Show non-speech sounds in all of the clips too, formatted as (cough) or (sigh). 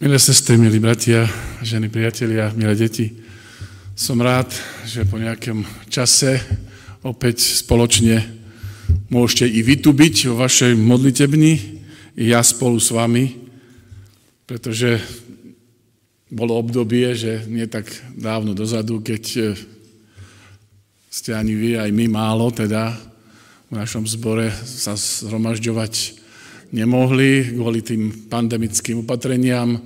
Milé sestry, milí bratia, ženy, priatelia, milé deti, som rád, že po nejakom čase opäť spoločne môžete i vy tu byť vo vašej modlitebni, i ja spolu s vami, pretože bolo obdobie, že nie tak dávno dozadu, keď eh, ste ani vy, aj my málo, teda v našom zbore sa zhromažďovať nemohli kvôli tým pandemickým opatreniam.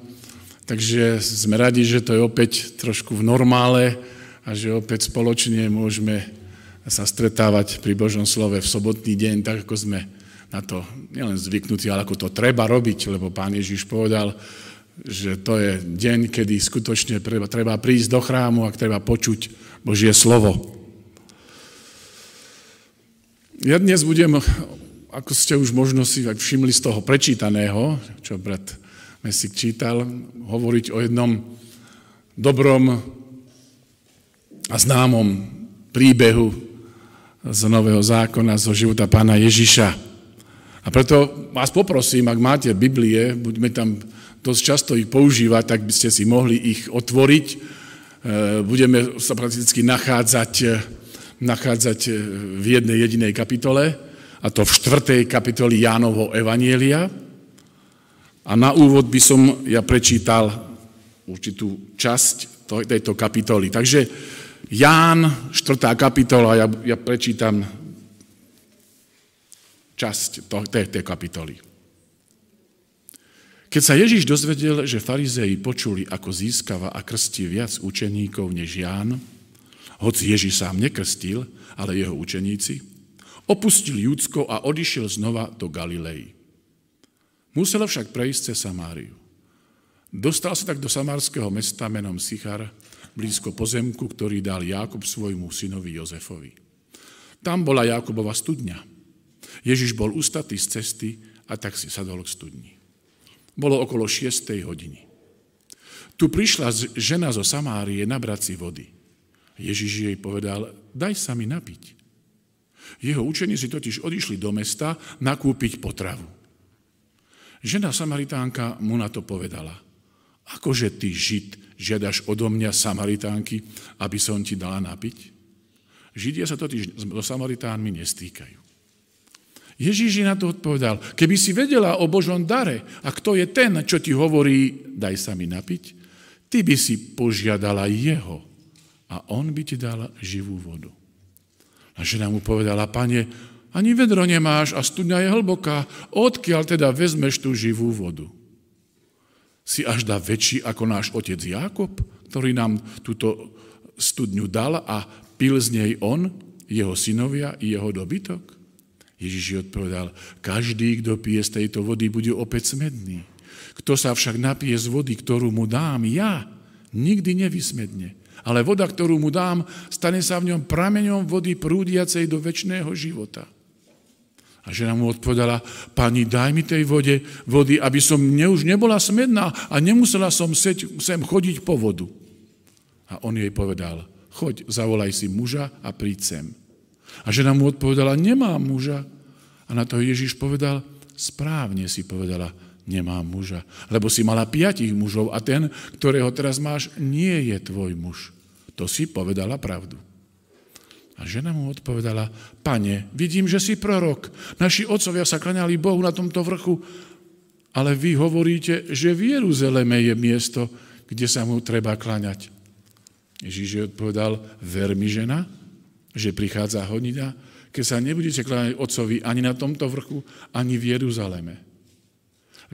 Takže sme radi, že to je opäť trošku v normále a že opäť spoločne môžeme sa stretávať pri Božom slove v sobotný deň, tak ako sme na to nielen zvyknutí, ale ako to treba robiť, lebo pán Ježiš povedal, že to je deň, kedy skutočne treba, treba prísť do chrámu a treba počuť Božie slovo. Ja dnes budem ako ste už možno si všimli z toho prečítaného, čo brat Mesik čítal, hovoriť o jednom dobrom a známom príbehu z Nového zákona, zo života pána Ježiša. A preto vás poprosím, ak máte Biblie, buďme tam dosť často ich používať, tak by ste si mohli ich otvoriť. E, budeme sa prakticky nachádzať, nachádzať v jednej jedinej kapitole a to v štvrtej kapitoli Jánovho Evanielia. A na úvod by som ja prečítal určitú časť tejto kapitoly. Takže Ján, štvrtá kapitola, ja, ja prečítam časť tej, tej kapitoly. Keď sa Ježiš dozvedel, že farizei počuli, ako získava a krstí viac učeníkov než Ján, hoci Ježiš sám nekrstil, ale jeho učeníci, Opustil Júdsko a odišiel znova do Galilei. Musel však prejsť cez Samáriu. Dostal sa tak do samárskeho mesta menom Sichar, blízko pozemku, ktorý dal Jákob svojmu synovi Jozefovi. Tam bola Jákobova studňa. Ježiš bol ustatý z cesty a tak si sadol k studni. Bolo okolo 6. hodiny. Tu prišla žena zo Samárie nabrať si vody. Ježiš jej povedal, daj sa mi napiť. Jeho učeníci totiž odišli do mesta nakúpiť potravu. Žena Samaritánka mu na to povedala. Akože ty, Žid, žiadaš odo mňa Samaritánky, aby som ti dala napiť? Židia sa totiž so Samaritánmi nestýkajú. Ježíš na to odpovedal, keby si vedela o Božom dare a kto je ten, čo ti hovorí, daj sa mi napiť, ty by si požiadala jeho a on by ti dal živú vodu. A žena mu povedala, pane, ani vedro nemáš a studňa je hlboká, odkiaľ teda vezmeš tú živú vodu? Si až dá väčší ako náš otec Jákob, ktorý nám túto studňu dal a pil z nej on, jeho synovia i jeho dobytok? Ježiš odpovedal, každý, kto pije z tejto vody, bude opäť smedný. Kto sa však napije z vody, ktorú mu dám ja, nikdy nevysmedne. Ale voda, ktorú mu dám, stane sa v ňom prameňom vody prúdiacej do väčšného života. A žena mu odpovedala, pani, daj mi tej vode, vody, aby som ne, už nebola smedná a nemusela som seť, sem chodiť po vodu. A on jej povedal, choď, zavolaj si muža a príď sem. A žena mu odpovedala, nemám muža. A na to Ježiš povedal, správne si povedala, nemám muža. Lebo si mala piatich mužov a ten, ktorého teraz máš, nie je tvoj muž. To si povedala pravdu. A žena mu odpovedala, pane, vidím, že si prorok. Naši otcovia sa klaňali Bohu na tomto vrchu, ale vy hovoríte, že v Jeruzaleme je miesto, kde sa mu treba klaňať. Ježíš je odpovedal, ver mi žena, že prichádza hodina, keď sa nebudete kláňať otcovi ani na tomto vrchu, ani v Jeruzaleme.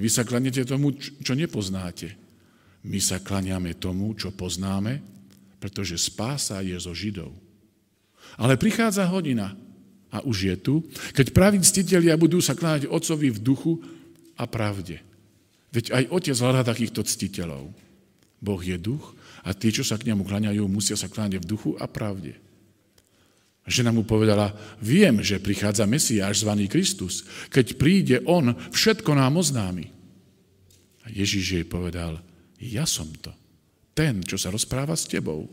Vy sa klanete tomu, čo nepoznáte. My sa klaniame tomu, čo poznáme, pretože spása je zo Židov. Ale prichádza hodina, a už je tu, keď praví ctitelia budú sa kláňať Otcovi v duchu a pravde. Veď aj Otec hľadá takýchto ctiteľov. Boh je duch a tí, čo sa k nemu kláňajú, musia sa kláňať v duchu a pravde. Žena mu povedala, viem, že prichádza Mesiáš zvaný Kristus. Keď príde On, všetko nám oznámi. A Ježíš jej povedal, ja som to ten, čo sa rozpráva s tebou.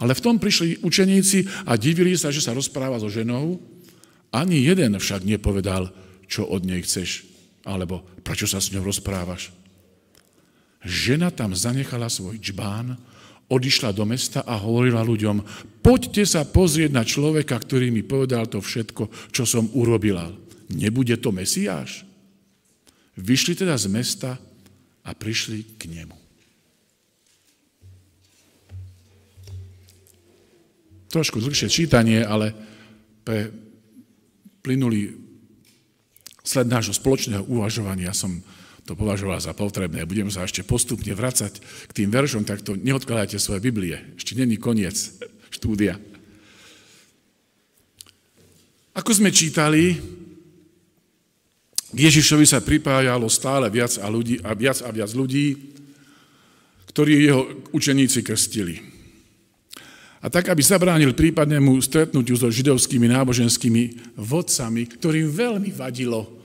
Ale v tom prišli učeníci a divili sa, že sa rozpráva so ženou. Ani jeden však nepovedal, čo od nej chceš, alebo prečo sa s ňou rozprávaš. žena tam zanechala svoj čbán, odišla do mesta a hovorila ľuďom, poďte sa pozrieť na človeka, ktorý mi povedal to všetko, čo som urobila. Nebude to Mesiáš? Vyšli teda z mesta a prišli k nemu. Trošku dlhšie čítanie, ale pre plynulý sled nášho spoločného uvažovania som to považoval za potrebné. Budem sa ešte postupne vracať k tým veršom, tak to neodkladajte svoje Biblie. Ešte není koniec štúdia. Ako sme čítali, k Ježišovi sa pripájalo stále viac a, ľudí, a viac a viac ľudí, ktorí jeho učeníci krstili. A tak, aby zabránil prípadnému stretnutiu so židovskými náboženskými vodcami, ktorým veľmi vadilo,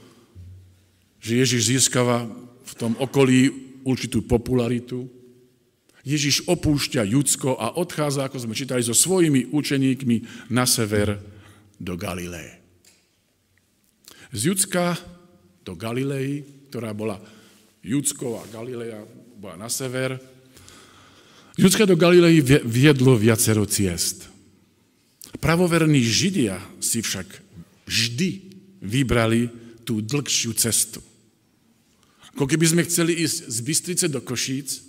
že Ježiš získava v tom okolí určitú popularitu. Ježiš opúšťa Judsko a odchádza, ako sme čítali, so svojimi učeníkmi na sever do Galileje. Z Judska do Galilei, ktorá bola Judsko a Galileja bola na sever. Judska do Galilei viedlo viacero ciest. Pravoverní Židia si však vždy vybrali tú dlhšiu cestu. Ako keby sme chceli ísť z Bystrice do Košíc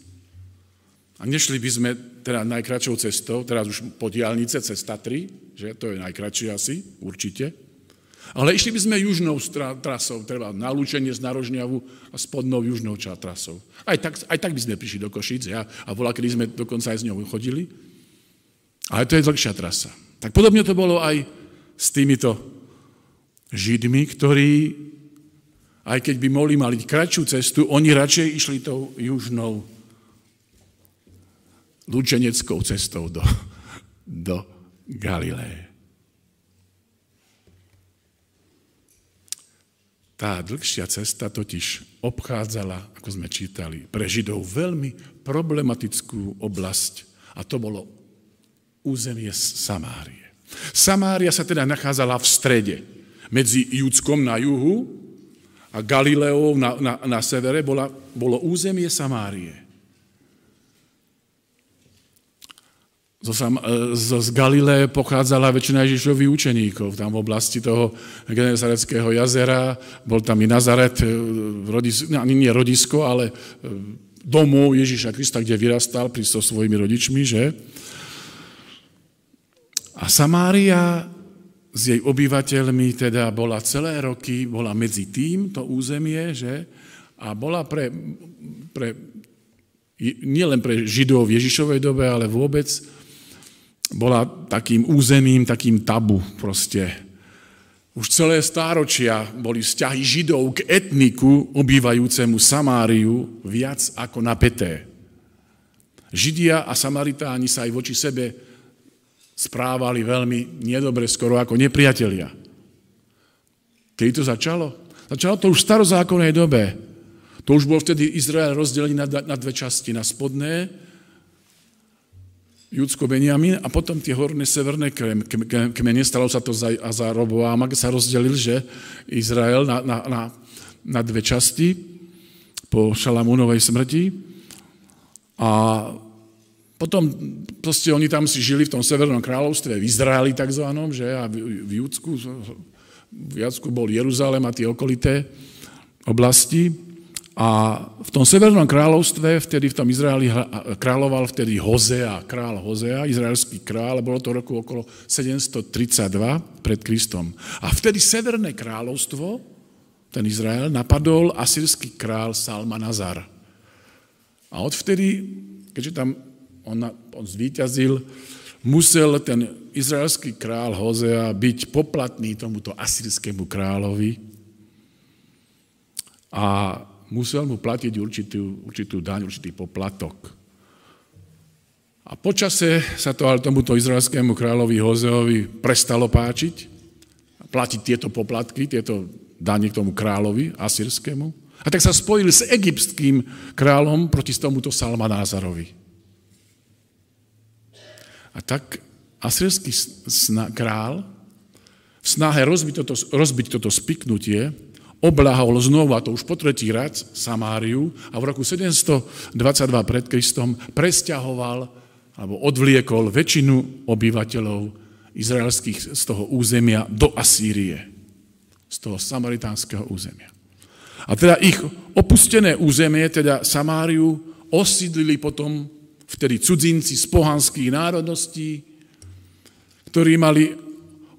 a nešli by sme teda najkračšou cestou, teraz už po diálnice cez Tatry, že to je najkračšie asi, určite, ale išli by sme južnou trasou, treba nalúčenie z Narožňavu a spodnou južnou trasou. Aj tak, aj tak by sme prišli do Košic ja, a bola, kedy sme dokonca aj s ňou chodili. Ale to je dlhšia trasa. Tak podobne to bolo aj s týmito Židmi, ktorí, aj keď by mohli mali kratšiu cestu, oni radšej išli tou južnou lúčeneckou cestou do, do Galileje. Tá dlhšia cesta totiž obchádzala, ako sme čítali, pre Židov veľmi problematickú oblasť a to bolo územie Samárie. Samária sa teda nachádzala v strede. Medzi Júdskom na juhu a Galileou na, na, na severe bola, bolo územie Samárie. Zo, e, zo, z Galileje pochádzala väčšina Ježišových učeníkov. Tam v oblasti toho Genezareckého jazera, bol tam i Nazaret, e, rodis, ani nie rodisko, ale e, domov Ježiša Krista, kde vyrastal pri so svojimi rodičmi, že? A Samária s jej obyvateľmi teda bola celé roky, bola medzi tým, to územie, že? A bola pre, pre nielen pre Židov v Ježišovej dobe, ale vôbec bola takým územím, takým tabu proste. Už celé stáročia boli vzťahy Židov k etniku obývajúcemu Samáriu viac ako napeté. Židia a Samaritáni sa aj voči sebe správali veľmi nedobre, skoro ako nepriatelia. Kedy to začalo? Začalo to už v starozákonnej dobe. To už bol vtedy Izrael rozdelený na, na dve časti, na spodné Judsko Benjamin a potom tie horné severné kmene, stalo sa to za, za Roboáma, sa rozdelil, že Izrael na, na, na, na dve časti po Šalamúnovej smrti a potom proste oni tam si žili v tom severnom kráľovstve, v Izraeli takzvanom, že a v, v Judsku, v Judsku bol Jeruzalém a tie okolité oblasti. A v tom severnom kráľovstve, vtedy v tom Izraeli kráľoval vtedy Hozea, král Hozea, izraelský král, bolo to roku okolo 732 pred Kristom. A vtedy severné kráľovstvo, ten Izrael, napadol asýrsky král Salmanazar. A odvtedy, keďže tam on, on zvíťazil, musel ten izraelský král Hozea byť poplatný tomuto asýrskému kráľovi. A musel mu platiť určitú, určitú daň, určitý poplatok. A počase sa to ale tomuto izraelskému kráľovi Hozeovi prestalo páčiť, platiť tieto poplatky, tieto dane k tomu kráľovi asýrskému. A tak sa spojili s egyptským kráľom proti tomuto Salmanázarovi. A tak asýrsky král v snahe rozbiť toto, rozbiť toto spiknutie oblahol a to už po tretí raz, Samáriu a v roku 722 pred Kristom presťahoval alebo odvliekol väčšinu obyvateľov izraelských z toho územia do Asýrie, z toho samaritánskeho územia. A teda ich opustené územie, teda Samáriu, osídlili potom vtedy cudzinci z pohanských národností, ktorí mali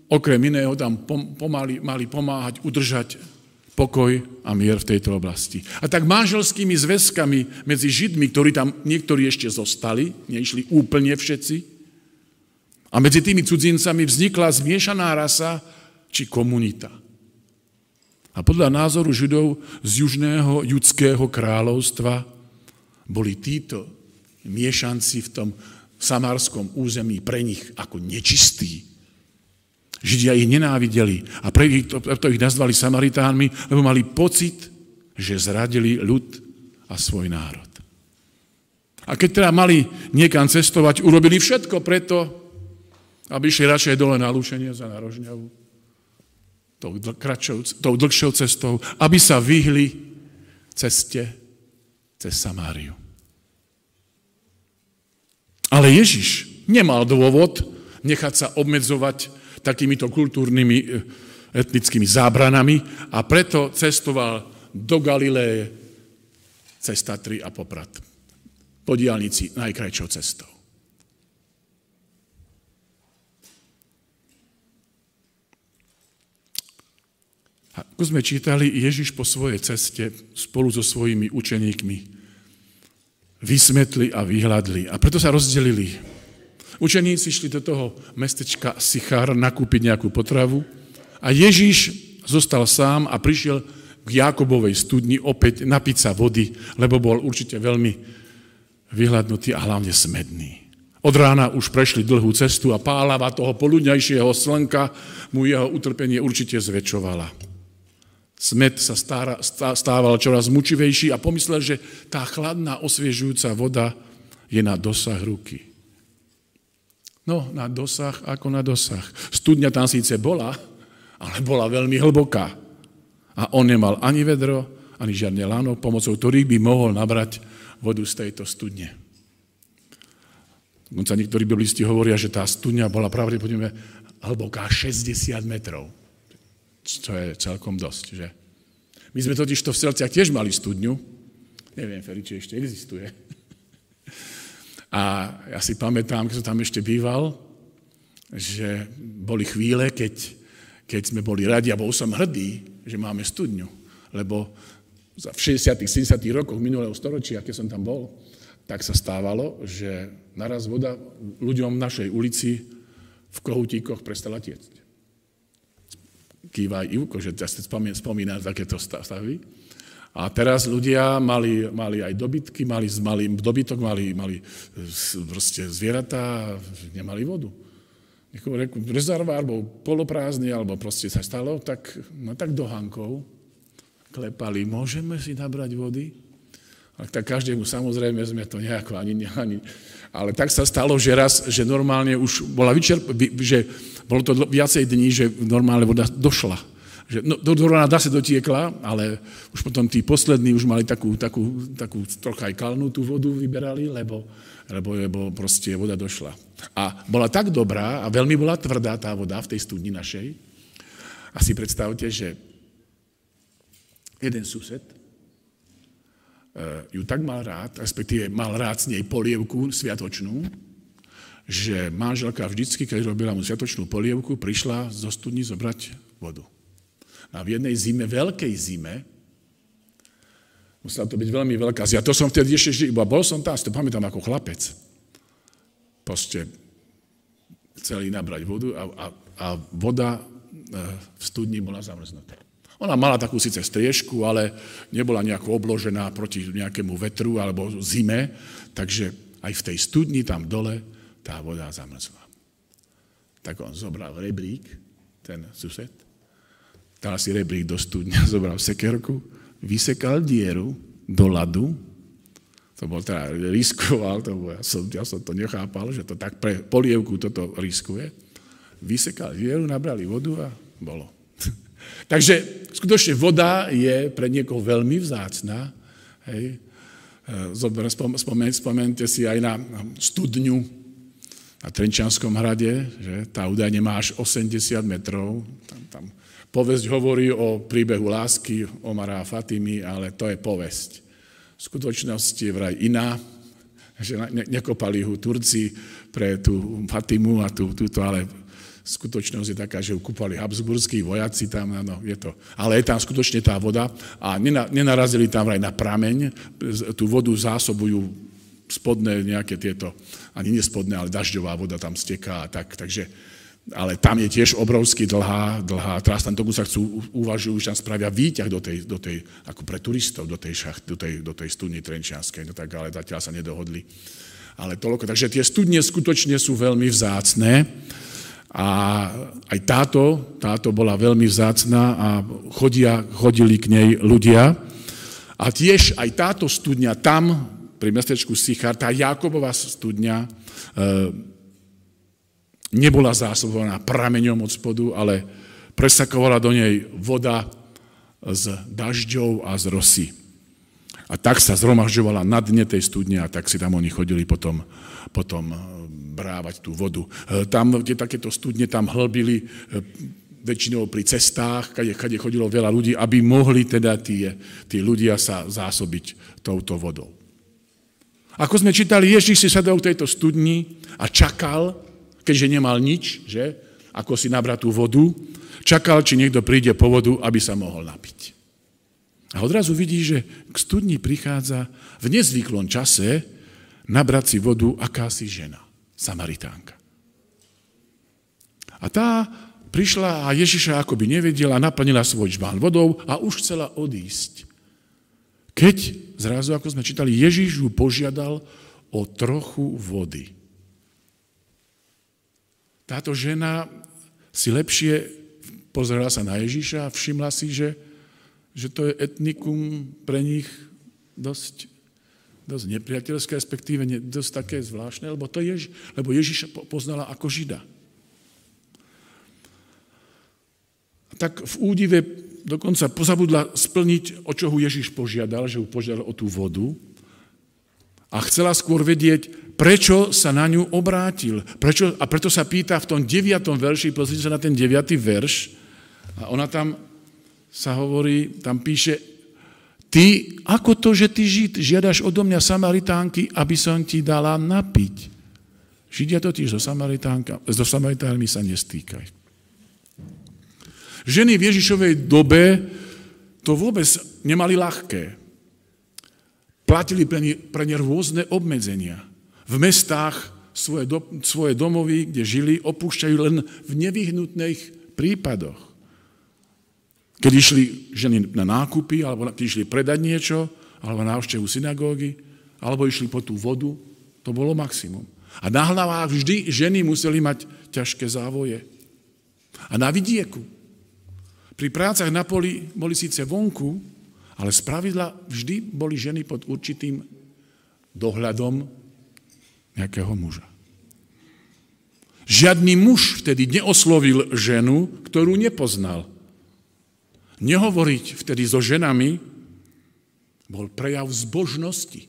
okrem iného tam pomali, mali pomáhať udržať pokoj a mier v tejto oblasti. A tak manželskými zväzkami medzi Židmi, ktorí tam niektorí ešte zostali, neišli úplne všetci, a medzi tými cudzincami vznikla zmiešaná rasa či komunita. A podľa názoru Židov z južného judského kráľovstva boli títo miešanci v tom samárskom území pre nich ako nečistí. Židia ich nenávideli a preto ich nazvali Samaritánmi, lebo mali pocit, že zradili ľud a svoj národ. A keď teda mali niekam cestovať, urobili všetko preto, aby išli radšej dole na lúšenie za narožňavu, tou, tou dlhšou cestou, aby sa vyhli ceste cez Samáriu. Ale Ježiš nemal dôvod nechať sa obmedzovať takýmito kultúrnymi eh, etnickými zábranami a preto cestoval do Galiléje cez Tatry a Poprad. Po diálnici najkrajšou cestou. Ako sme čítali, Ježiš po svojej ceste spolu so svojimi učeníkmi vysmetli a vyhľadli. A preto sa rozdelili Učeníci šli do toho mestečka Sichar nakúpiť nejakú potravu a Ježíš zostal sám a prišiel k Jakobovej studni opäť napiť sa vody, lebo bol určite veľmi vyhľadnutý a hlavne smedný. Od rána už prešli dlhú cestu a pálava toho poludňajšieho slnka mu jeho utrpenie určite zväčšovala. Smet sa stára, stával čoraz mučivejší a pomyslel, že tá chladná, osviežujúca voda je na dosah ruky. No, na dosah ako na dosah. Studňa tam síce bola, ale bola veľmi hlboká. A on nemal ani vedro, ani žiadne lano, pomocou ktorých by mohol nabrať vodu z tejto studne. Dokonca niektorí biblisti hovoria, že tá studňa bola pravdepodobne hlboká 60 metrov. Čo je celkom dosť, že? My sme totiž to v Selciach tiež mali studňu. Neviem, Feri, či ešte existuje. A ja si pamätám, keď som tam ešte býval, že boli chvíle, keď, keď sme boli radi a bol som hrdý, že máme studňu. Lebo v 60 70 rokoch minulého storočia, keď som tam bol, tak sa stávalo, že naraz voda ľuďom v našej ulici v kohutíkoch prestala tiecť. Kýva aj Ivko, že ja si spomína takéto stavy. A teraz ľudia mali, mali aj dobytky, mali, mali dobytok, mali, mali proste zvieratá, nemali vodu. Rezervár bol poloprázdny, alebo proste sa stalo, tak, no tak do hankov klepali, môžeme si nabrať vody? A tak každému samozrejme sme to nejako ani, ani... Ale tak sa stalo, že raz, že normálne už bola vyčerp... že bolo to viacej dní, že normálne voda došla že no, do, do Ronalda sa dotiekla, ale už potom tí poslední už mali takú, takú, takú trocha aj kalnú tú vodu vyberali, lebo, lebo, lebo proste voda došla. A bola tak dobrá a veľmi bola tvrdá tá voda v tej studni našej. A si predstavte, že jeden sused ju tak mal rád, respektíve mal rád z nej polievku sviatočnú, že manželka vždycky, keď robila mu sviatočnú polievku, prišla zo studni zobrať vodu. A v jednej zime, veľkej zime, musela to byť veľmi veľká zima. To som vtedy ešte žil, bol som tam, si to pamätám ako chlapec. Proste chceli nabrať vodu a, a, a voda e, v studni bola zamrznutá. Ona mala takú síce striežku, ale nebola nejako obložená proti nejakému vetru alebo zime, takže aj v tej studni tam dole tá voda zamrzla. Tak on zobral rebrík, ten sused, dal si rebrík do studňa, (laughs) zobral sekerku, vysekal dieru do ľadu, to bol teda riskoval, to bol, ja, som, ja som to nechápal, že to tak pre polievku toto riskuje, vysekal dieru, nabrali vodu a bolo. Takže skutočne voda je pre niekoho veľmi vzácná. Hej. E, spomen, spomente si aj na studňu na Trenčanskom hrade, že tá údajne má až 80 metrov. Tam, tam povesť hovorí o príbehu lásky Omara a Fatimy, ale to je povesť. V skutočnosti je vraj iná, že ne, nekopali ho Turci pre tú Fatimu a tú, túto, ale skutočnosť je taká, že ju kúpali habsburskí vojaci tam, no, je to. Ale je tam skutočne tá voda a nenarazili tam aj na prameň, tú vodu zásobujú spodné nejaké tieto, ani nespodné, ale dažďová voda tam steká a tak, takže ale tam je tiež obrovský dlhá, dlhá, teraz tam sa chcú, uvažujú, že tam spravia výťah do tej, do tej, ako pre turistov, do tej, šacht, do tej, do tej studne Trenčianskej, no tak ale zatiaľ sa nedohodli. Ale toľko, takže tie studne skutočne sú veľmi vzácné. A aj táto, táto bola veľmi vzácná a chodia, chodili k nej ľudia. A tiež aj táto studňa tam, pri mestečku Sichar, tá Jakobová studňa, e, nebola zásobovaná prameňom od spodu, ale presakovala do nej voda z dažďov a z rosy. A tak sa zhromažďovala na dne tej studne a tak si tam oni chodili potom, potom brávať tú vodu. E, tam, kde takéto studne tam hlbili e, väčšinou pri cestách, kade, kade chodilo veľa ľudí, aby mohli teda tí, tí ľudia sa zásobiť touto vodou. Ako sme čítali, Ježíš si sadol k tejto studni a čakal, keďže nemal nič, že, ako si nabrať tú vodu, čakal, či niekto príde po vodu, aby sa mohol napiť. A odrazu vidí, že k studni prichádza v nezvyklom čase nabrať si vodu akási žena. Samaritánka. A tá prišla a Ježiša akoby nevedela, naplnila svoj žbán vodou a už chcela odísť. Keď zrazu, ako sme čítali, Ježiš ju požiadal o trochu vody. Táto žena si lepšie pozrela sa na Ježiša a všimla si, že, že to je etnikum pre nich dosť dosť nepriateľské, respektíve dosť také zvláštne, lebo, to Jež, lebo Ježiša poznala ako Žida. Tak v údive dokonca pozabudla splniť, o čo ho Ježiš požiadal, že ho požiadal o tú vodu a chcela skôr vedieť, prečo sa na ňu obrátil. Prečo, a preto sa pýta v tom deviatom verši, pozrite sa na ten deviatý verš, a ona tam sa hovorí, tam píše, Ty, ako to, že ty Žid, žiadaš odo mňa Samaritánky, aby som ti dala napiť? Židia totiž so, so Samaritánmi sa nestýkajú. Ženy v Ježišovej dobe to vôbec nemali ľahké. Platili pre ne, pre ne rôzne obmedzenia. V mestách svoje, do, svoje domovy, kde žili, opúšťajú len v nevyhnutných prípadoch. Keď išli ženy na nákupy, alebo keď išli predať niečo, alebo na návštevu synagógy, alebo išli po tú vodu, to bolo maximum. A na hlavách vždy ženy museli mať ťažké závoje. A na vidieku. Pri prácach na poli boli síce vonku, ale z pravidla vždy boli ženy pod určitým dohľadom nejakého muža. Žiadny muž vtedy neoslovil ženu, ktorú nepoznal. Nehovoriť vtedy so ženami bol prejav zbožnosti.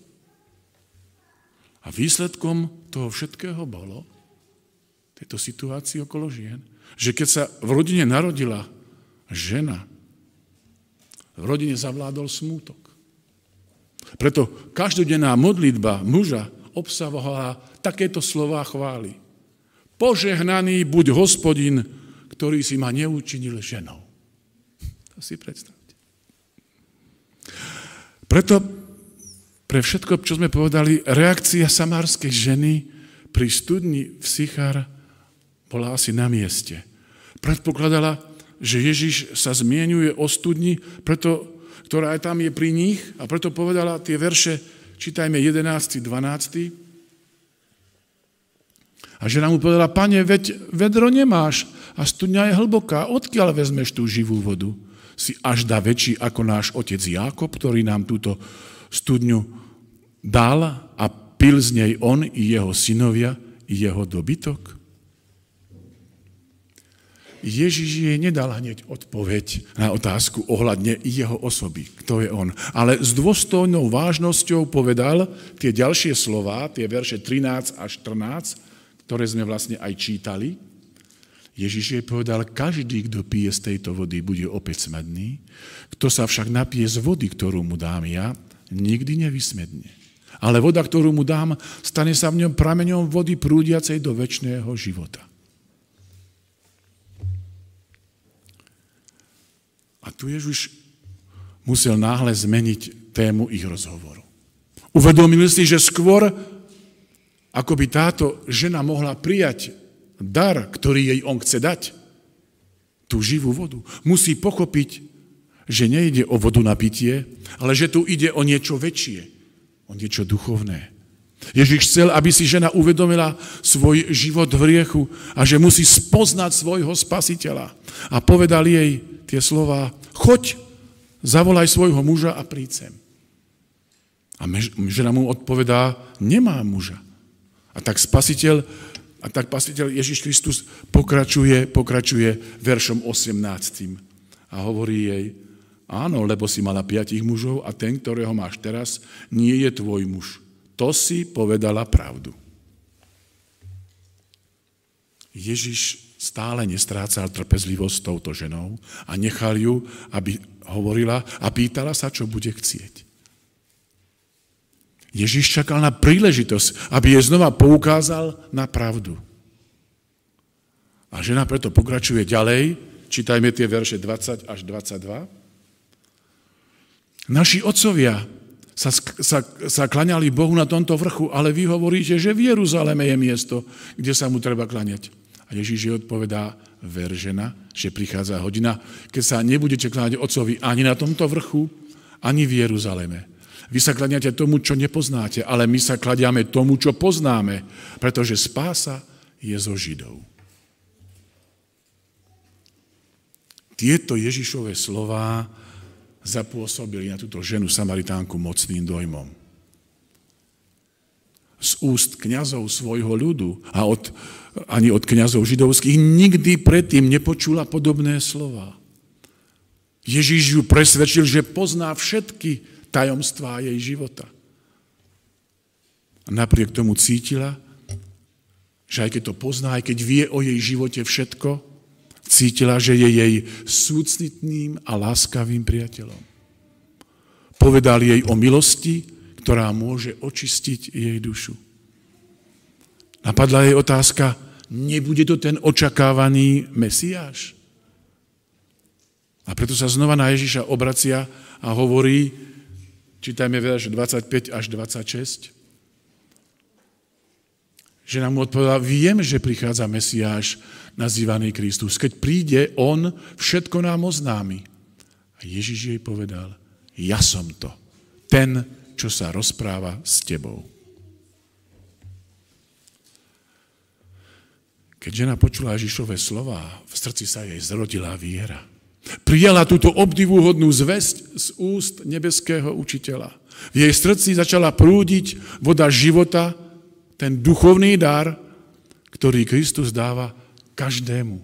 A výsledkom toho všetkého bolo, tejto situácii okolo žien, že keď sa v rodine narodila žena, v rodine zavládol smútok. Preto každodenná modlitba muža obsahovala takéto slová chvály. Požehnaný buď hospodin, ktorý si ma neučinil ženou. To si predstavte. Preto pre všetko, čo sme povedali, reakcia samárskej ženy pri studni v Sichar bola asi na mieste. Predpokladala, že Ježiš sa zmienuje o studni, preto, ktorá aj tam je pri nich a preto povedala tie verše, čítajme 11. 12. A žena mu povedala, pane, veď vedro nemáš a studňa je hlboká, odkiaľ vezmeš tú živú vodu? Si až dá väčší ako náš otec Jákob, ktorý nám túto studňu dal a pil z nej on i jeho synovia i jeho dobytok? Ježiš jej nedal hneď odpoveď na otázku ohľadne jeho osoby, kto je on. Ale s dôstojnou vážnosťou povedal tie ďalšie slova, tie verše 13 až 14, ktoré sme vlastne aj čítali. Ježiš jej povedal, každý, kto pije z tejto vody, bude opäť smedný. Kto sa však napije z vody, ktorú mu dám ja, nikdy nevysmedne. Ale voda, ktorú mu dám, stane sa v ňom prameňom vody prúdiacej do väčšného života. A tu Ježiš musel náhle zmeniť tému ich rozhovoru. Uvedomil si, že skôr, ako by táto žena mohla prijať dar, ktorý jej on chce dať, tú živú vodu, musí pochopiť, že nejde o vodu na pitie, ale že tu ide o niečo väčšie, o niečo duchovné. Ježiš chcel, aby si žena uvedomila svoj život v riechu a že musí spoznať svojho spasiteľa. A povedal jej, tie slova, choď, zavolaj svojho muža a príď sem. A žena mu odpovedá, nemá muža. A tak spasiteľ, a tak spasiteľ Ježiš Kristus pokračuje, pokračuje veršom 18. A hovorí jej, áno, lebo si mala piatich mužov a ten, ktorého máš teraz, nie je tvoj muž. To si povedala pravdu. Ježiš stále nestrácal trpezlivosť s touto ženou a nechal ju, aby hovorila a pýtala sa, čo bude chcieť. Ježiš čakal na príležitosť, aby je znova poukázal na pravdu. A žena preto pokračuje ďalej, čítajme tie verše 20 až 22. Naši otcovia sa, sa, sa klaňali Bohu na tomto vrchu, ale vy hovoríte, že v Jeruzaleme je miesto, kde sa mu treba klaňať. A Ježíš jej odpovedá, ver žena, že prichádza hodina, keď sa nebudete kláňať otcovi ani na tomto vrchu, ani v Jeruzaleme. Vy sa kladiate tomu, čo nepoznáte, ale my sa kladiame tomu, čo poznáme, pretože spása je zo Židov. Tieto Ježišové slová zapôsobili na túto ženu Samaritánku mocným dojmom. Z úst kňazov svojho ľudu a od ani od kňazov židovských, nikdy predtým nepočula podobné slova. Ježíš ju presvedčil, že pozná všetky tajomstvá jej života. A napriek tomu cítila, že aj keď to pozná, aj keď vie o jej živote všetko, cítila, že je jej súcitným a láskavým priateľom. Povedal jej o milosti, ktorá môže očistiť jej dušu. Napadla jej otázka, nebude to ten očakávaný Mesiáš? A preto sa znova na Ježiša obracia a hovorí, čítajme verš 25 až 26, že nám mu odpovedala, viem, že prichádza Mesiáš, nazývaný Kristus. Keď príde On, všetko nám oznámi. A Ježiš jej povedal, ja som to, ten, čo sa rozpráva s tebou. Keď žena počula Ježišové slova, v srdci sa jej zrodila viera. Prijala túto obdivuhodnú zväzť z úst nebeského učiteľa. V jej srdci začala prúdiť voda života, ten duchovný dar, ktorý Kristus dáva každému,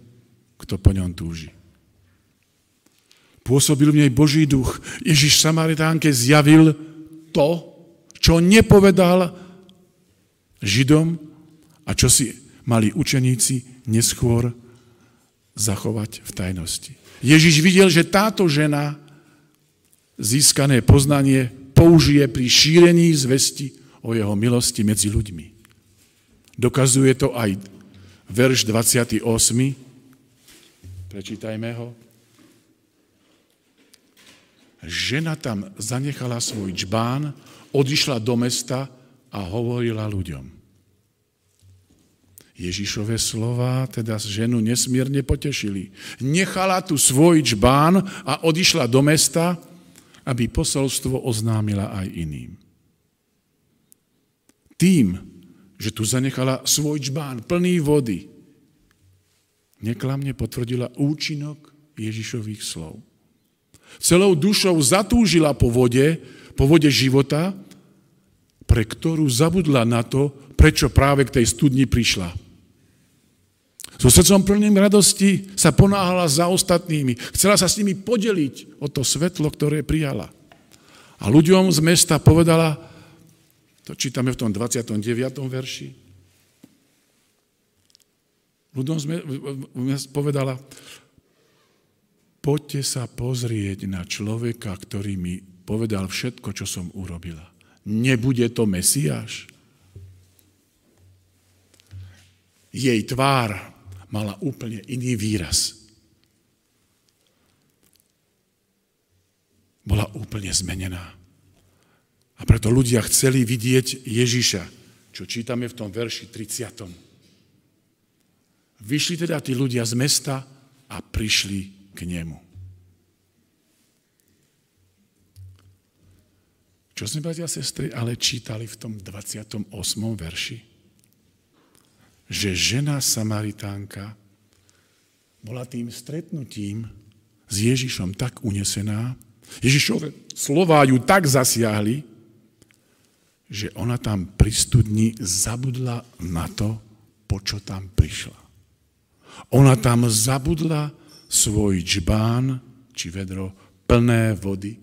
kto po ňom túži. Pôsobil v nej Boží duch. Ježiš Samaritánke zjavil to, čo nepovedal Židom a čo si mali učeníci neskôr zachovať v tajnosti. Ježiš videl, že táto žena získané poznanie použije pri šírení zvesti o jeho milosti medzi ľuďmi. Dokazuje to aj verš 28. Prečítajme ho. Žena tam zanechala svoj čbán, odišla do mesta a hovorila ľuďom. Ježišové slova teda ženu nesmierne potešili. Nechala tu svoj čbán a odišla do mesta, aby posolstvo oznámila aj iným. Tým, že tu zanechala svoj čbán plný vody, neklamne potvrdila účinok Ježišových slov. Celou dušou zatúžila po vode, po vode života, pre ktorú zabudla na to, prečo práve k tej studni prišla So srdcom plným radosti sa ponáhala za ostatnými. Chcela sa s nimi podeliť o to svetlo, ktoré prijala. A ľuďom z mesta povedala, to čítame v tom 29. verši, ľuďom povedala, poďte sa pozrieť na človeka, ktorý mi povedal všetko, čo som urobila. Nebude to Mesiáš? Jej tvár mala úplne iný výraz. Bola úplne zmenená. A preto ľudia chceli vidieť Ježiša, čo čítame v tom verši 30. Vyšli teda tí ľudia z mesta a prišli k nemu. Čo sme, bratia sestry, ale čítali v tom 28. verši? Že žena Samaritánka bola tým stretnutím s Ježišom tak unesená, Ježišové slová ju tak zasiahli, že ona tam pri studni zabudla na to, po čo tam prišla. Ona tam zabudla svoj džbán či vedro plné vody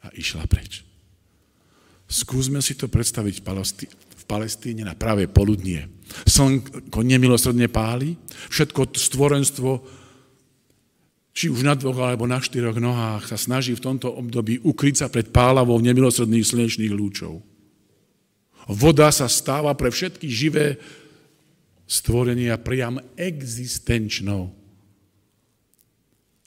a išla preč. Skúsme si to predstaviť v Palestíne na práve poludnie Slnko nemilosrdne páli, všetko stvorenstvo, či už na dvoch alebo na štyroch nohách, sa snaží v tomto období ukryť sa pred pálavou nemilosrdných slnečných lúčov. Voda sa stáva pre všetky živé stvorenia priam existenčnou.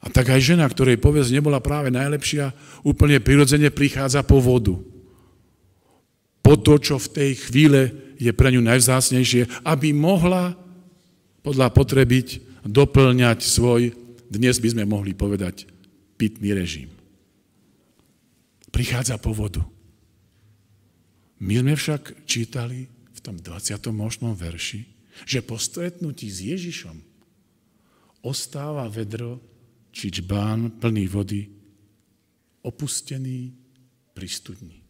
A tak aj žena, ktorej povesť nebola práve najlepšia, úplne prirodzene prichádza po vodu. Po to, čo v tej chvíle je pre ňu najvzácnejšie, aby mohla podľa potrebiť doplňať svoj, dnes by sme mohli povedať, pitný režim. Prichádza po vodu. My sme však čítali v tom 28. verši, že po stretnutí s Ježišom ostáva vedro či čbán plný vody opustený pri studni.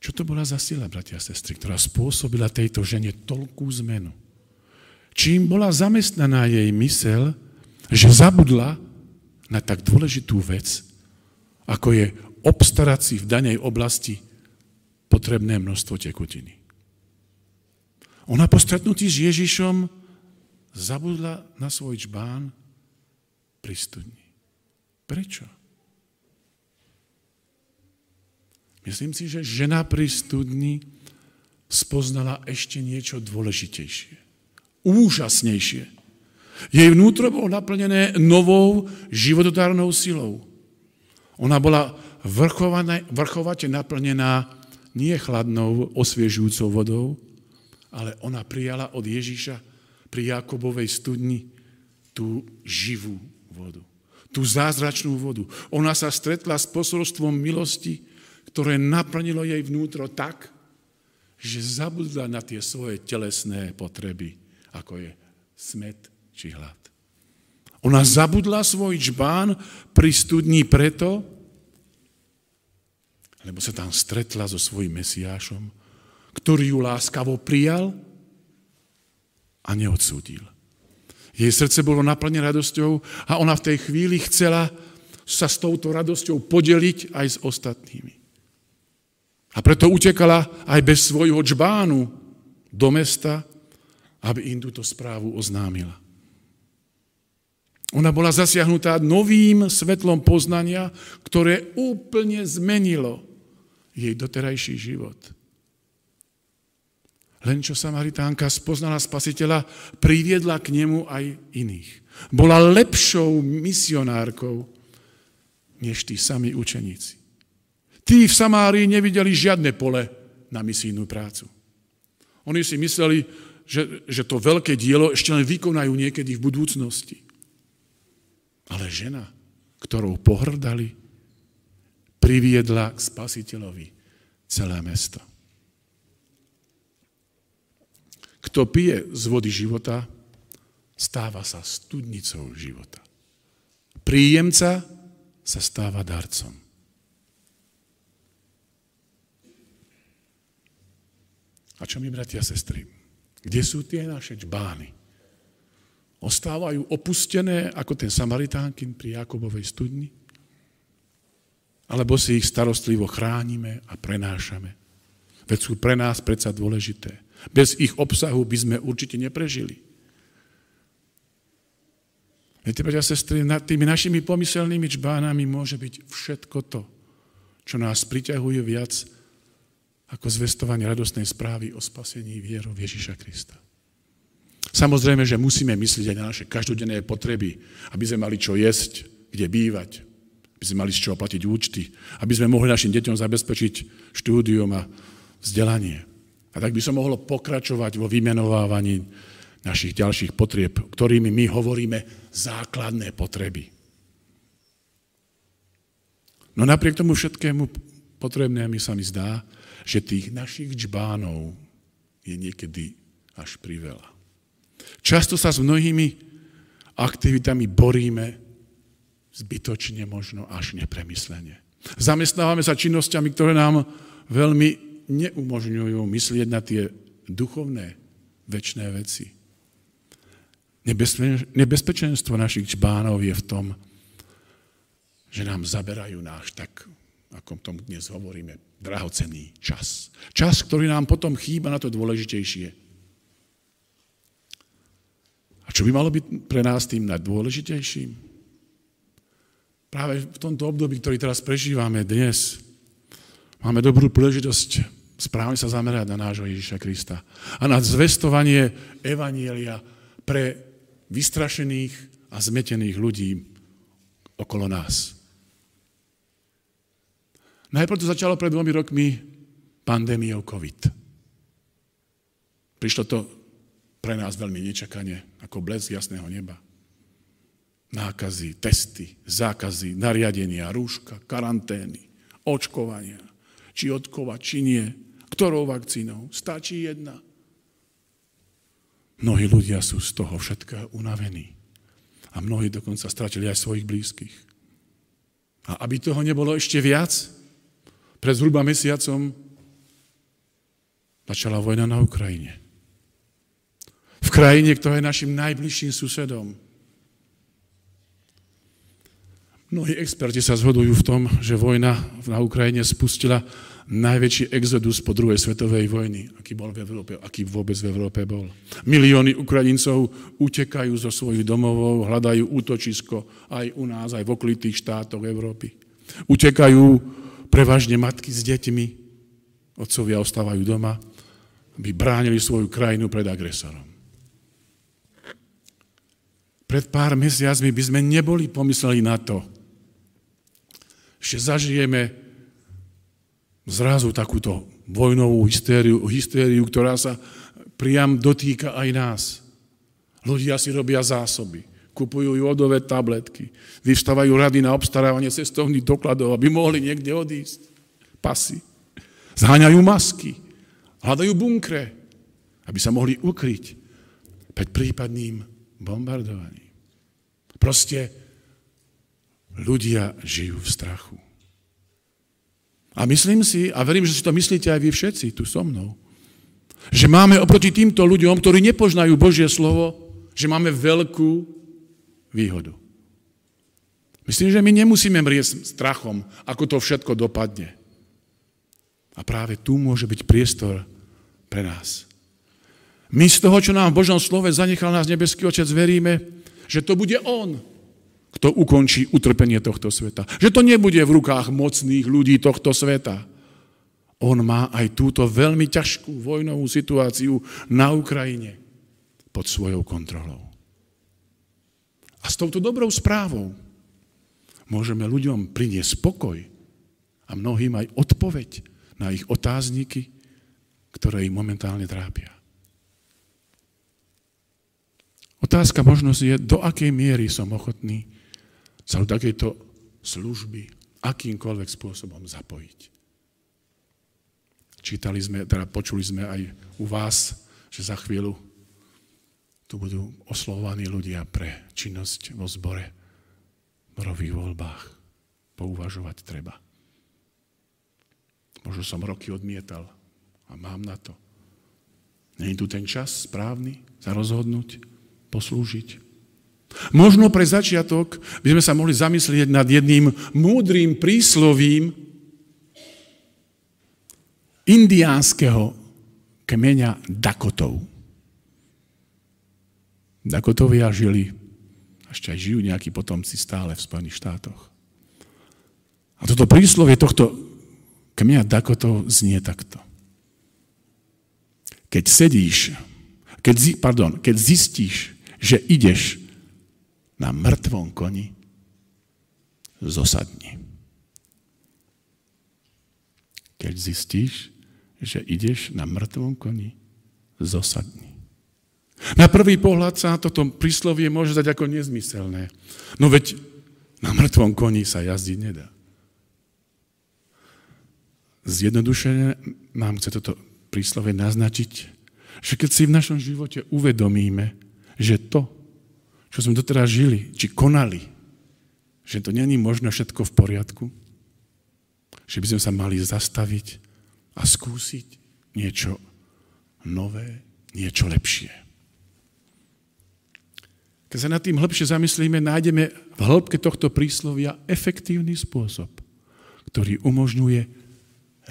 Čo to bola za sila, bratia a sestry, ktorá spôsobila tejto žene toľkú zmenu? Čím bola zamestnaná jej mysel, že zabudla na tak dôležitú vec, ako je obstarať si v danej oblasti potrebné množstvo tekutiny. Ona po stretnutí s Ježišom zabudla na svoj čbán pri studni. Prečo? Myslím si, že žena pri studni spoznala ešte niečo dôležitejšie, úžasnejšie. Jej vnútro bolo naplnené novou životodárnou silou. Ona bola vrchovate naplnená nie chladnou, osviežujúcou vodou, ale ona prijala od Ježíša pri Jakobovej studni tú živú vodu, tú zázračnú vodu. Ona sa stretla s posolstvom milosti, ktoré naplnilo jej vnútro tak, že zabudla na tie svoje telesné potreby, ako je smet či hlad. Ona zabudla svoj čbán pri studni preto, lebo sa tam stretla so svojím Mesiášom, ktorý ju láskavo prijal a neodsúdil. Jej srdce bolo naplnené radosťou a ona v tej chvíli chcela sa s touto radosťou podeliť aj s ostatnými. A preto utekala aj bez svojho džbánu do mesta, aby im túto správu oznámila. Ona bola zasiahnutá novým svetlom poznania, ktoré úplne zmenilo jej doterajší život. Len čo Samaritánka spoznala spasiteľa, priviedla k nemu aj iných. Bola lepšou misionárkou, než tí sami učeníci. Tí v Samárii nevideli žiadne pole na misijnú prácu. Oni si mysleli, že, že to veľké dielo ešte len vykonajú niekedy v budúcnosti. Ale žena, ktorou pohrdali, priviedla k spasiteľovi celé mesto. Kto pije z vody života, stáva sa studnicou života. Príjemca sa stáva darcom. A čo mi, bratia a sestry? Kde sú tie naše čbány? Ostávajú opustené ako ten Samaritánkin pri Jakobovej studni? Alebo si ich starostlivo chránime a prenášame? Veď sú pre nás predsa dôležité. Bez ich obsahu by sme určite neprežili. Viete, bratia a sestry, nad tými našimi pomyselnými čbánami môže byť všetko to, čo nás priťahuje viac ako zvestovanie radostnej správy o spasení vierou Ježiša Krista. Samozrejme, že musíme myslieť aj na naše každodenné potreby, aby sme mali čo jesť, kde bývať, aby sme mali z čoho platiť účty, aby sme mohli našim deťom zabezpečiť štúdium a vzdelanie. A tak by som mohlo pokračovať vo vymenovávaní našich ďalších potrieb, ktorými my hovoríme základné potreby. No napriek tomu všetkému potrebné mi sa mi zdá, že tých našich džbánov je niekedy až priveľa. Často sa s mnohými aktivitami boríme zbytočne, možno až nepremyslenie. Zamestnávame sa činnosťami, ktoré nám veľmi neumožňujú myslieť na tie duchovné, väčšné veci. Nebezpečenstvo našich čbánov je v tom, že nám zaberajú náš tak, ako tom dnes hovoríme, drahocený čas. Čas, ktorý nám potom chýba na to dôležitejšie. A čo by malo byť pre nás tým najdôležitejším? Práve v tomto období, ktorý teraz prežívame dnes, máme dobrú príležitosť správne sa zamerať na nášho Ježiša Krista a na zvestovanie Evanielia pre vystrašených a zmetených ľudí okolo nás. Najprv to začalo pred dvomi rokmi pandémiou COVID. Prišlo to pre nás veľmi nečakane, ako blesk jasného neba. Nákazy, testy, zákazy, nariadenia, rúška, karantény, očkovania, či odkovať, či nie, ktorou vakcínou. Stačí jedna. Mnohí ľudia sú z toho všetkého unavení. A mnohí dokonca stratili aj svojich blízkych. A aby toho nebolo ešte viac, pred zhruba mesiacom začala vojna na Ukrajine. V krajine, ktorá je našim najbližším susedom. Mnohí experti sa zhodujú v tom, že vojna na Ukrajine spustila najväčší exodus po druhej svetovej vojny, aký bol v Európe, aký vôbec v Európe bol. Milióny Ukrajincov utekajú zo svojich domovov, hľadajú útočisko aj u nás, aj v okolitých štátoch Európy. Utekajú prevažne matky s deťmi, otcovia ostávajú doma, aby bránili svoju krajinu pred agresorom. Pred pár mesiacmi by sme neboli pomysleli na to, že zažijeme zrazu takúto vojnovú hystériu, hystériu, ktorá sa priam dotýka aj nás. Ľudia si robia zásoby, kupujú jodové tabletky, vyvstávajú rady na obstarávanie cestovných dokladov, aby mohli niekde odísť. Pasy. Zháňajú masky, hľadajú bunkre, aby sa mohli ukryť pred prípadným bombardovaním. Proste ľudia žijú v strachu. A myslím si, a verím, že si to myslíte aj vy všetci tu so mnou, že máme oproti týmto ľuďom, ktorí nepoznajú Božie slovo, že máme veľkú výhodu. Myslím, že my nemusíme mrieť strachom, ako to všetko dopadne. A práve tu môže byť priestor pre nás. My z toho, čo nám v Božom slove zanechal nás nebeský Otec, veríme, že to bude On, kto ukončí utrpenie tohto sveta. Že to nebude v rukách mocných ľudí tohto sveta. On má aj túto veľmi ťažkú vojnovú situáciu na Ukrajine pod svojou kontrolou. A s touto dobrou správou môžeme ľuďom priniesť spokoj a mnohým aj odpoveď na ich otázniky, ktoré ich momentálne trápia. Otázka možno je, do akej miery som ochotný sa do takejto služby akýmkoľvek spôsobom zapojiť. Čítali sme, teda počuli sme aj u vás, že za chvíľu tu budú oslovovaní ľudia pre činnosť vo zbore, v zborových voľbách. Pouvažovať treba. Možno som roky odmietal a mám na to. Je tu ten čas správny sa rozhodnúť, poslúžiť. Možno pre začiatok by sme sa mohli zamyslieť nad jedným múdrým príslovím indiánskeho kmeňa Dakotov. Dakotovia žili, ešte aj žijú nejakí potomci stále v Spojených štátoch. A toto príslovie tohto kmeňa Dakotov znie takto. Keď sedíš keď, pardon, keď zistíš, že ideš na mŕtvom koni, zosadni. Keď zistíš, že ideš na mŕtvom koni, zosadni. Na prvý pohľad sa toto príslovie môže zdať ako nezmyselné. No veď na mŕtvom koni sa jazdiť nedá. Zjednodušene nám chce toto príslovie naznačiť, že keď si v našom živote uvedomíme, že to, čo sme doteraz žili, či konali, že to není možno všetko v poriadku, že by sme sa mali zastaviť a skúsiť niečo nové, niečo lepšie. Keď sa nad tým hĺbšie zamyslíme, nájdeme v hĺbke tohto príslovia efektívny spôsob, ktorý umožňuje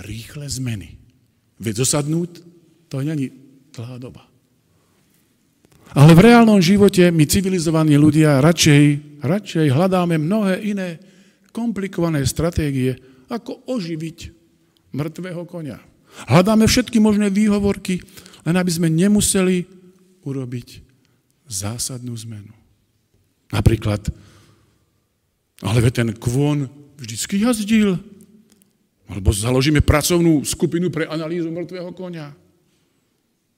rýchle zmeny. Veď zosadnúť, to není dlhá doba. Ale v reálnom živote my civilizovaní ľudia radšej, radšej hľadáme mnohé iné komplikované stratégie, ako oživiť mŕtvého konia. Hľadáme všetky možné výhovorky, len aby sme nemuseli urobiť zásadnú zmenu. Napríklad, ale ten kvon vždycky jazdil. Alebo založíme pracovnú skupinu pre analýzu mŕtvého konia.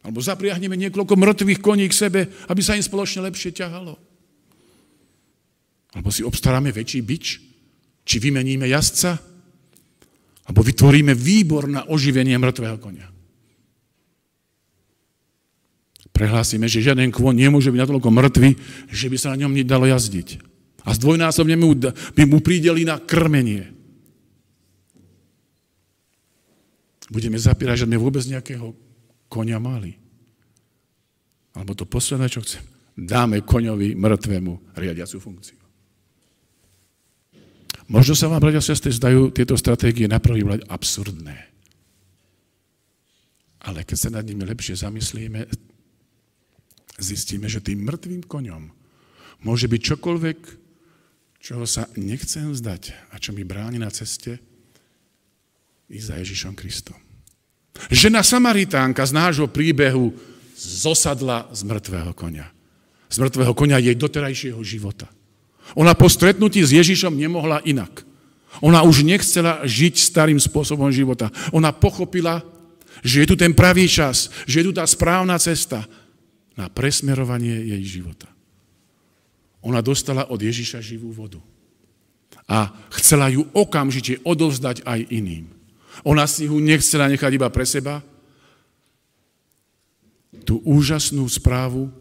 Alebo zapriahneme niekoľko mŕtvych koní k sebe, aby sa im spoločne lepšie ťahalo. Alebo si obstaráme väčší bič, či vymeníme jazdca, alebo vytvoríme výbor na oživenie mŕtvého konia. Prehlásime, že žiaden kvon nemôže byť natoľko mŕtvy, že by sa na ňom nedalo jazdiť. A zdvojnásobne mu, by mu prideli na krmenie. Budeme zapírať, že sme vôbec nejakého konia mali. Alebo to posledné, čo chcem, dáme koňovi mŕtvemu riadiacu funkciu. Možno sa vám, bratia a sestry, zdajú tieto stratégie na prvý absurdné. Ale keď sa nad nimi lepšie zamyslíme, zistíme, že tým mŕtvým koňom môže byť čokoľvek, čoho sa nechcem vzdať a čo mi bráni na ceste ísť za Ježišom Kristom. Žena Samaritánka z nášho príbehu zosadla z mŕtvého konia. Z mŕtvého konia jej doterajšieho života. Ona po stretnutí s Ježišom nemohla inak. Ona už nechcela žiť starým spôsobom života. Ona pochopila, že je tu ten pravý čas, že je tu tá správna cesta na presmerovanie jej života. Ona dostala od Ježiša živú vodu. A chcela ju okamžite odovzdať aj iným. Ona si ho nechcela nechať iba pre seba. Tú úžasnú správu,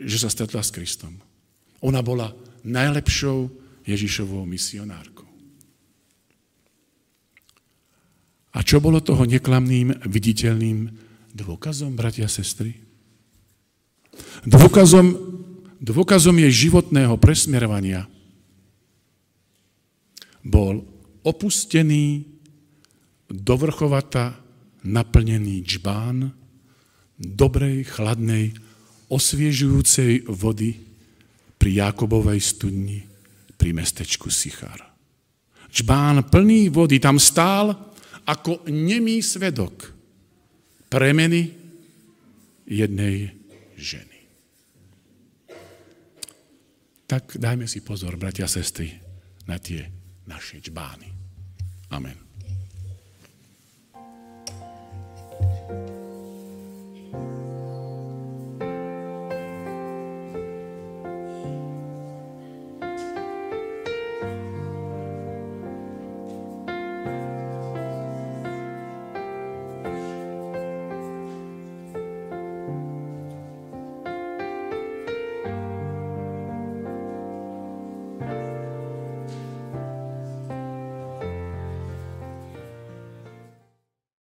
že sa stretla s Kristom. Ona bola najlepšou Ježišovou misionárkou. A čo bolo toho neklamným, viditeľným dôkazom, bratia a sestry? Dôkazom, dôkazom jej životného presmerovania bol opustený dovrchovata naplnený džbán dobrej, chladnej, osviežujúcej vody pri Jakobovej studni pri mestečku Sichar. Čbán plný vody tam stál ako nemý svedok premeny jednej ženy. Tak dajme si pozor, bratia a sestry, na tie naše čbány. Amen. thank you